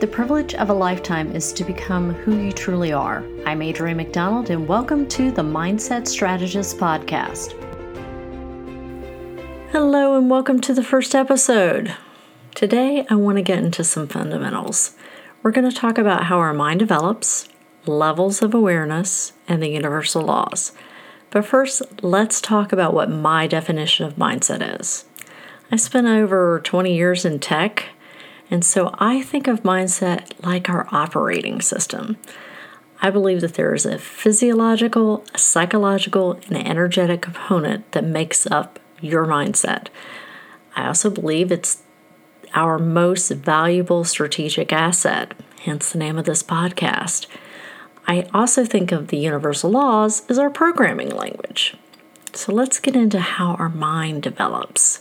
The privilege of a lifetime is to become who you truly are. I'm Adrianne McDonald, and welcome to the Mindset Strategist Podcast. Hello, and welcome to the first episode. Today, I want to get into some fundamentals. We're going to talk about how our mind develops, levels of awareness, and the universal laws. But first, let's talk about what my definition of mindset is. I spent over 20 years in tech and so I think of mindset like our operating system. I believe that there is a physiological, a psychological, and an energetic component that makes up your mindset. I also believe it's our most valuable strategic asset, hence the name of this podcast. I also think of the universal laws as our programming language. So let's get into how our mind develops.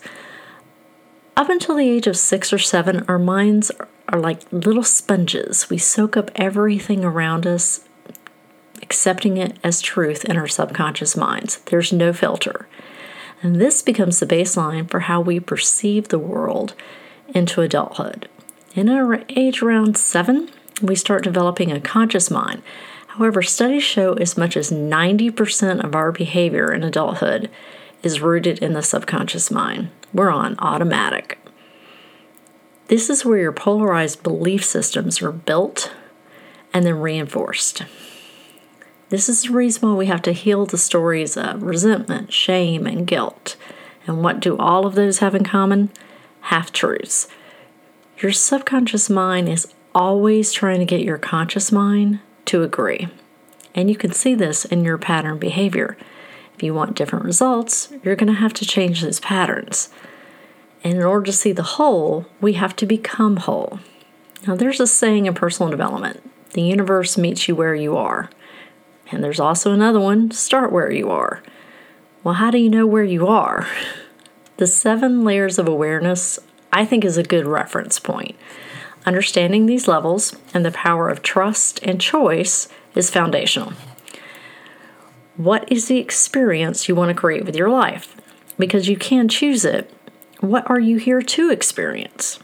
Up until the age of six or seven, our minds are like little sponges. We soak up everything around us, accepting it as truth in our subconscious minds. There's no filter. And this becomes the baseline for how we perceive the world into adulthood. In our age around seven, we start developing a conscious mind. However, studies show as much as 90% of our behavior in adulthood is rooted in the subconscious mind. We're on automatic. This is where your polarized belief systems are built and then reinforced. This is the reason why we have to heal the stories of resentment, shame, and guilt. And what do all of those have in common? Half truths. Your subconscious mind is always trying to get your conscious mind to agree. And you can see this in your pattern behavior. If you want different results, you're going to have to change those patterns. And in order to see the whole, we have to become whole. Now, there's a saying in personal development the universe meets you where you are. And there's also another one start where you are. Well, how do you know where you are? The seven layers of awareness, I think, is a good reference point. Understanding these levels and the power of trust and choice is foundational. What is the experience you want to create with your life? Because you can choose it. What are you here to experience?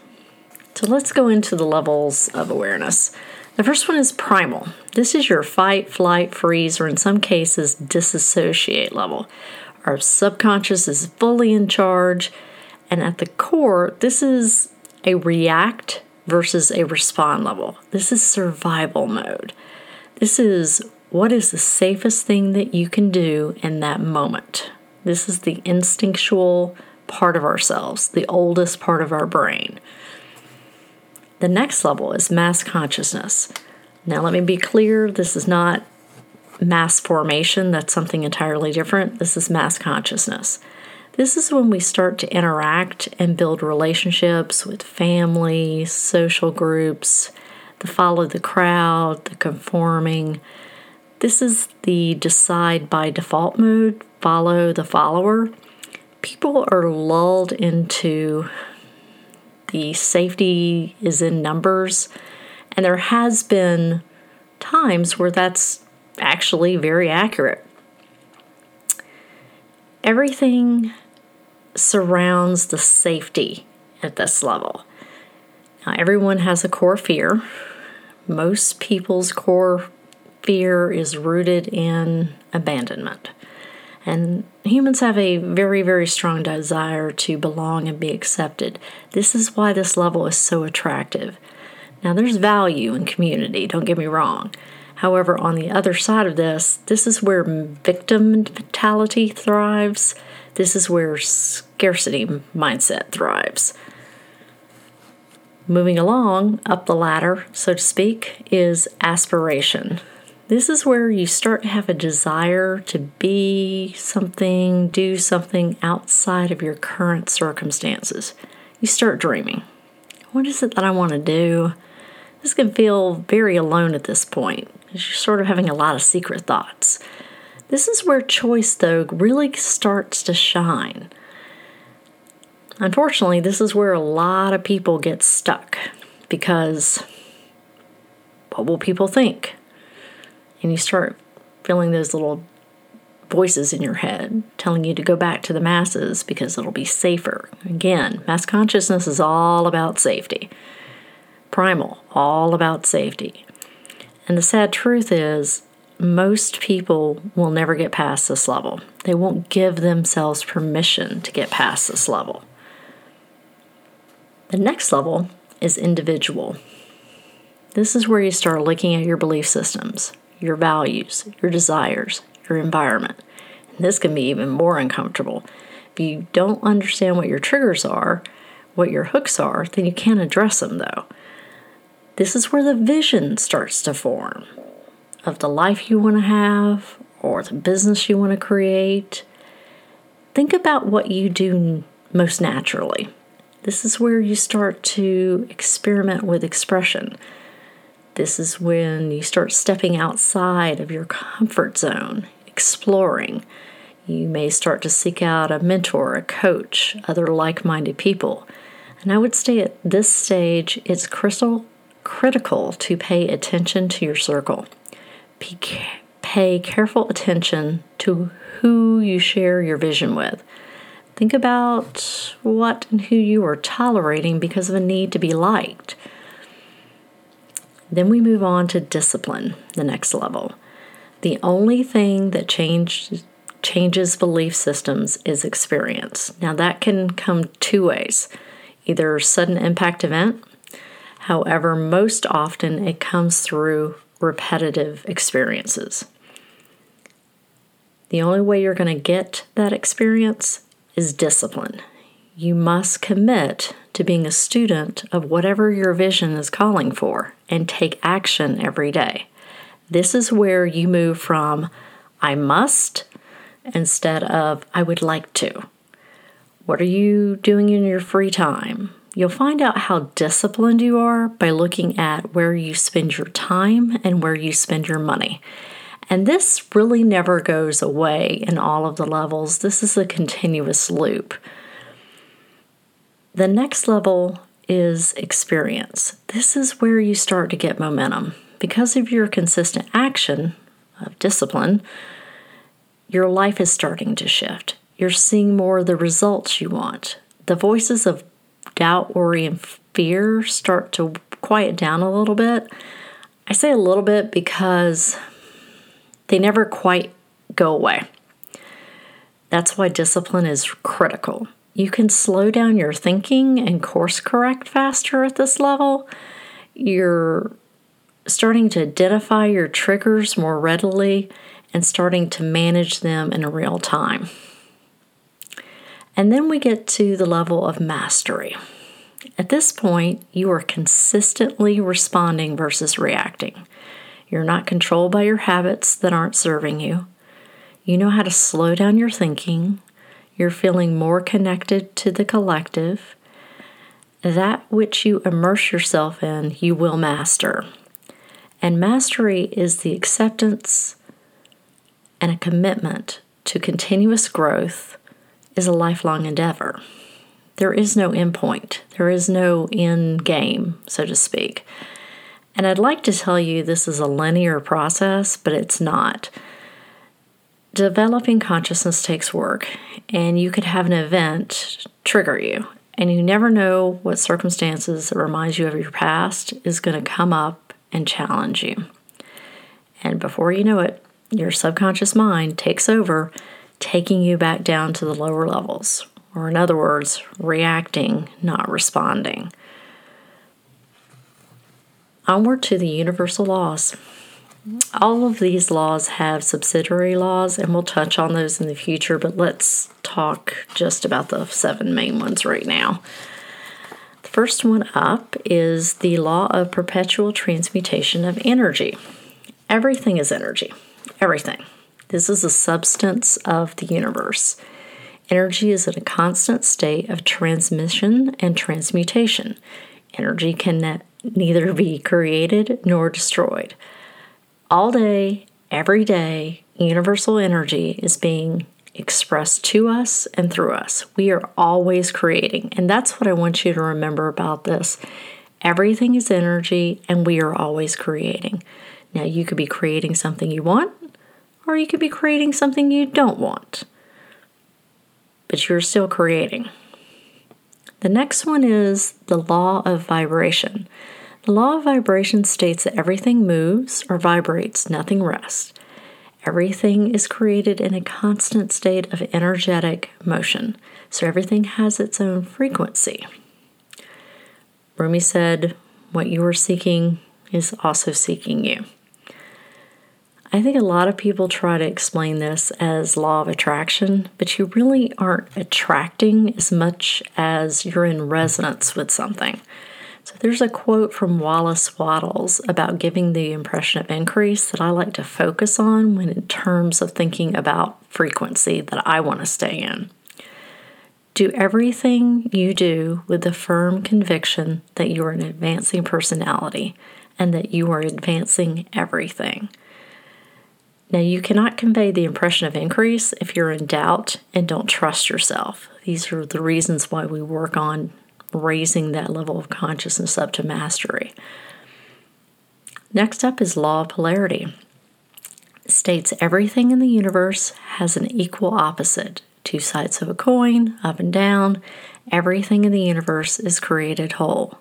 So let's go into the levels of awareness. The first one is primal. This is your fight, flight, freeze, or in some cases, disassociate level. Our subconscious is fully in charge, and at the core, this is a react versus a respond level. This is survival mode. This is what is the safest thing that you can do in that moment? This is the instinctual part of ourselves, the oldest part of our brain. The next level is mass consciousness. Now, let me be clear this is not mass formation, that's something entirely different. This is mass consciousness. This is when we start to interact and build relationships with family, social groups, the follow the crowd, the conforming, this is the decide by default mode, follow the follower. People are lulled into the safety is in numbers, and there has been times where that's actually very accurate. Everything surrounds the safety at this level. Now, everyone has a core fear. Most people's core fear is rooted in abandonment. And humans have a very, very strong desire to belong and be accepted. This is why this level is so attractive. Now, there's value in community, don't get me wrong. However, on the other side of this, this is where victim mentality thrives. This is where scarcity mindset thrives. Moving along up the ladder, so to speak, is aspiration. This is where you start to have a desire to be something, do something outside of your current circumstances. You start dreaming. What is it that I want to do? This can feel very alone at this point you're sort of having a lot of secret thoughts. This is where choice, though, really starts to shine. Unfortunately, this is where a lot of people get stuck because what will people think? And you start feeling those little voices in your head telling you to go back to the masses because it'll be safer. Again, mass consciousness is all about safety. primal, all about safety. And the sad truth is, most people will never get past this level. They won't give themselves permission to get past this level. The next level is individual. This is where you start looking at your belief systems, your values, your desires, your environment. And this can be even more uncomfortable. If you don't understand what your triggers are, what your hooks are, then you can't address them though. This is where the vision starts to form of the life you want to have or the business you want to create. Think about what you do most naturally. This is where you start to experiment with expression. This is when you start stepping outside of your comfort zone, exploring. You may start to seek out a mentor, a coach, other like minded people. And I would say at this stage, it's crystal critical to pay attention to your circle. Pay careful attention to who you share your vision with. Think about what and who you are tolerating because of a need to be liked. Then we move on to discipline, the next level. The only thing that changed, changes belief systems is experience. Now, that can come two ways either sudden impact event, however, most often it comes through repetitive experiences. The only way you're going to get that experience is discipline. You must commit to being a student of whatever your vision is calling for and take action every day. This is where you move from I must instead of I would like to. What are you doing in your free time? You'll find out how disciplined you are by looking at where you spend your time and where you spend your money. And this really never goes away in all of the levels. This is a continuous loop. The next level is experience. This is where you start to get momentum. Because of your consistent action of discipline, your life is starting to shift. You're seeing more of the results you want. The voices of doubt, worry, and fear start to quiet down a little bit. I say a little bit because they never quite go away. That's why discipline is critical. You can slow down your thinking and course correct faster at this level. You're starting to identify your triggers more readily and starting to manage them in real time. And then we get to the level of mastery. At this point, you are consistently responding versus reacting. You're not controlled by your habits that aren't serving you. You know how to slow down your thinking, you're feeling more connected to the collective. That which you immerse yourself in, you will master. And mastery is the acceptance and a commitment to continuous growth is a lifelong endeavor. There is no endpoint. There is no end game, so to speak. And I'd like to tell you this is a linear process, but it's not. Developing consciousness takes work, and you could have an event trigger you, and you never know what circumstances that reminds you of your past is going to come up and challenge you. And before you know it, your subconscious mind takes over, taking you back down to the lower levels, or in other words, reacting, not responding. Onward to the universal laws. All of these laws have subsidiary laws, and we'll touch on those in the future, but let's talk just about the seven main ones right now. The first one up is the law of perpetual transmutation of energy. Everything is energy, everything. This is the substance of the universe. Energy is in a constant state of transmission and transmutation. Energy can neither be created nor destroyed all day, every day, universal energy is being expressed to us and through us. We are always creating. And that's what I want you to remember about this. Everything is energy, and we are always creating. Now, you could be creating something you want, or you could be creating something you don't want, but you're still creating. The next one is the law of vibration. The law of vibration states that everything moves or vibrates, nothing rests. Everything is created in a constant state of energetic motion, so everything has its own frequency. Rumi said, What you are seeking is also seeking you. I think a lot of people try to explain this as law of attraction, but you really aren't attracting as much as you're in resonance with something. So there's a quote from Wallace Wattles about giving the impression of increase that I like to focus on when in terms of thinking about frequency that I want to stay in. Do everything you do with the firm conviction that you are an advancing personality and that you are advancing everything. Now, you cannot convey the impression of increase if you're in doubt and don't trust yourself. These are the reasons why we work on raising that level of consciousness up to mastery. Next up is law of polarity. It states everything in the universe has an equal opposite, two sides of a coin, up and down. Everything in the universe is created whole.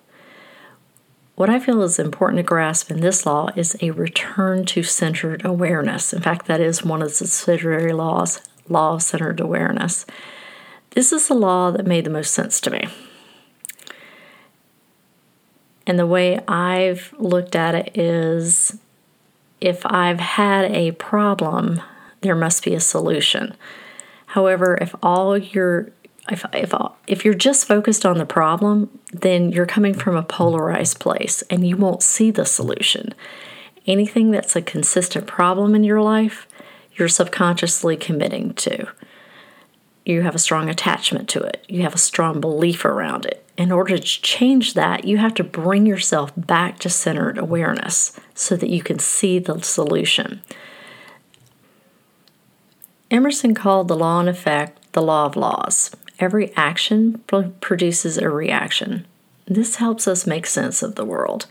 What I feel is important to grasp in this law is a return to centered awareness. In fact, that is one of the subsidiary laws, law of centered awareness. This is the law that made the most sense to me. And the way I've looked at it is if I've had a problem, there must be a solution. However, if all your if if if you're just focused on the problem, then you're coming from a polarized place and you won't see the solution. Anything that's a consistent problem in your life, you're subconsciously committing to. You have a strong attachment to it. You have a strong belief around it. In order to change that, you have to bring yourself back to centered awareness so that you can see the solution. Emerson called the law and effect the law of laws. Every action produces a reaction. This helps us make sense of the world.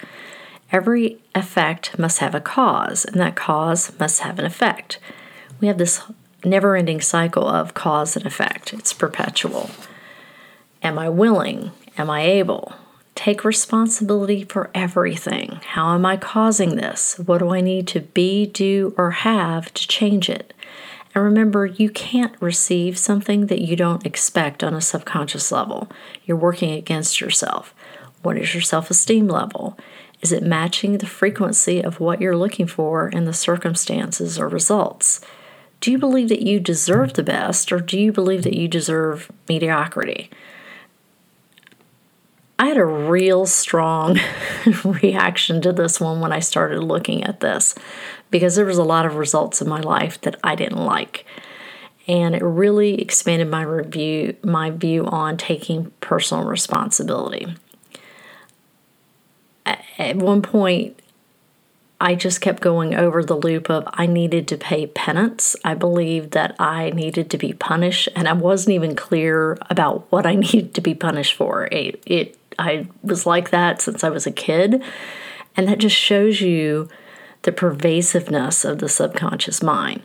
Every effect must have a cause, and that cause must have an effect. We have this never ending cycle of cause and effect, it's perpetual. Am I willing? Am I able? Take responsibility for everything. How am I causing this? What do I need to be, do, or have to change it? And remember, you can't receive something that you don't expect on a subconscious level. You're working against yourself. What is your self esteem level? Is it matching the frequency of what you're looking for in the circumstances or results? Do you believe that you deserve the best, or do you believe that you deserve mediocrity? I had a real strong reaction to this one when I started looking at this because there was a lot of results in my life that I didn't like. And it really expanded my review my view on taking personal responsibility. At one point I just kept going over the loop of I needed to pay penance. I believed that I needed to be punished, and I wasn't even clear about what I needed to be punished for. It, it I was like that since I was a kid. And that just shows you the pervasiveness of the subconscious mind.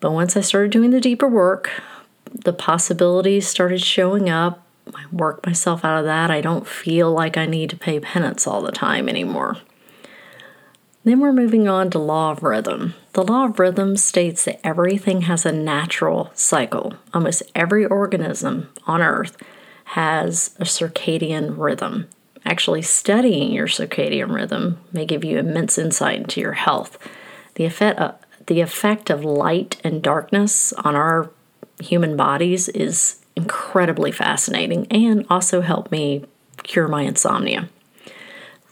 But once I started doing the deeper work, the possibilities started showing up. I worked myself out of that. I don't feel like I need to pay penance all the time anymore. Then we're moving on to law of rhythm. The law of rhythm states that everything has a natural cycle. Almost every organism on earth has a circadian rhythm. Actually, studying your circadian rhythm may give you immense insight into your health. The effect, uh, the effect of light and darkness on our human bodies is incredibly fascinating and also helped me cure my insomnia.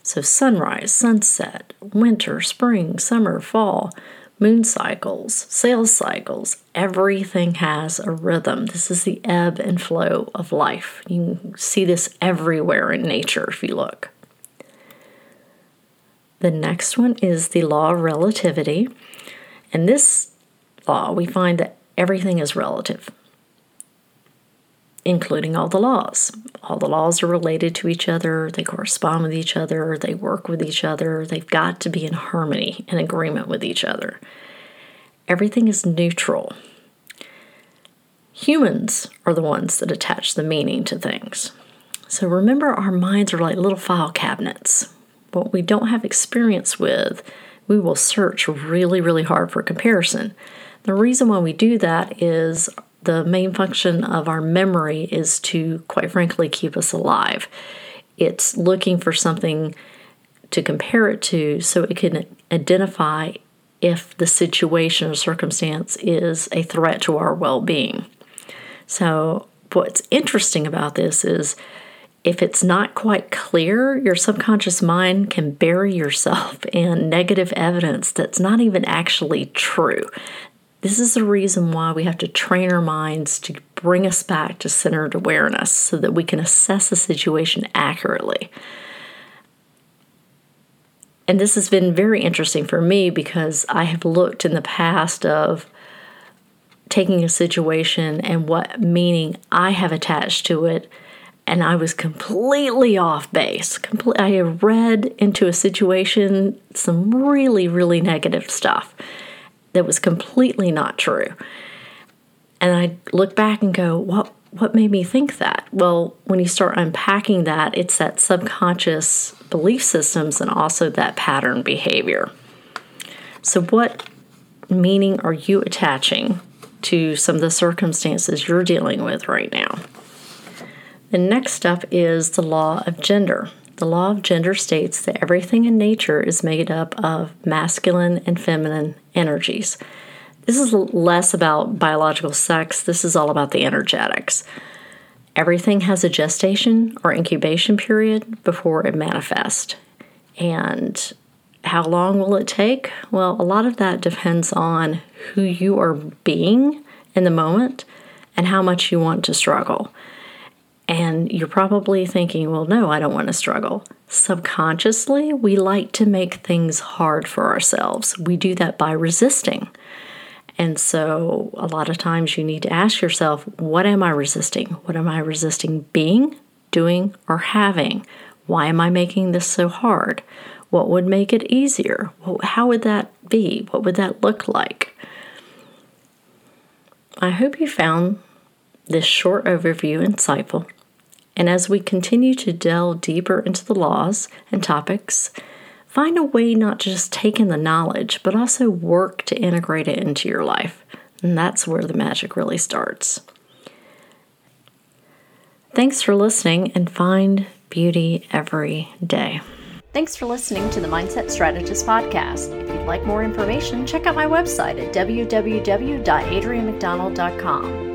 So, sunrise, sunset, winter, spring, summer, fall, moon cycles, sales cycles, everything has a rhythm. This is the ebb and flow of life. You see this everywhere in nature if you look. The next one is the law of relativity. And this law, we find that everything is relative including all the laws. All the laws are related to each other, they correspond with each other, they work with each other, they've got to be in harmony and agreement with each other. Everything is neutral. Humans are the ones that attach the meaning to things. So remember, our minds are like little file cabinets. What we don't have experience with, we will search really, really hard for comparison. The reason why we do that is the main function of our memory is to, quite frankly, keep us alive. It's looking for something to compare it to so it can identify if the situation or circumstance is a threat to our well being. So, what's interesting about this is if it's not quite clear, your subconscious mind can bury yourself in negative evidence that's not even actually true. This is the reason why we have to train our minds to bring us back to centered awareness so that we can assess the situation accurately. And this has been very interesting for me because I have looked in the past of taking a situation and what meaning I have attached to it and I was completely off base. I had read into a situation some really, really negative stuff that was completely not true. And I look back and go, what what made me think that? Well, when you start unpacking that, it's that subconscious belief systems and also that pattern behavior. So what meaning are you attaching to some of the circumstances you're dealing with right now? The next up is the law of gender. The law of gender states that everything in nature is made up of masculine and feminine energies. This is less about biological sex, this is all about the energetics. Everything has a gestation or incubation period before it manifests. And how long will it take? Well, a lot of that depends on who you are being in the moment and how much you want to struggle. And you're probably thinking, well, no, I don't want to struggle. Subconsciously, we like to make things hard for ourselves. We do that by resisting. And so, a lot of times, you need to ask yourself, what am I resisting? What am I resisting being, doing, or having? Why am I making this so hard? What would make it easier? How would that be? What would that look like? I hope you found this short overview insightful. And as we continue to delve deeper into the laws and topics, find a way not just take in the knowledge, but also work to integrate it into your life. And that's where the magic really starts. Thanks for listening and find beauty every day. Thanks for listening to the Mindset Strategist podcast. If you'd like more information, check out my website at www.adriannemcdonald.com.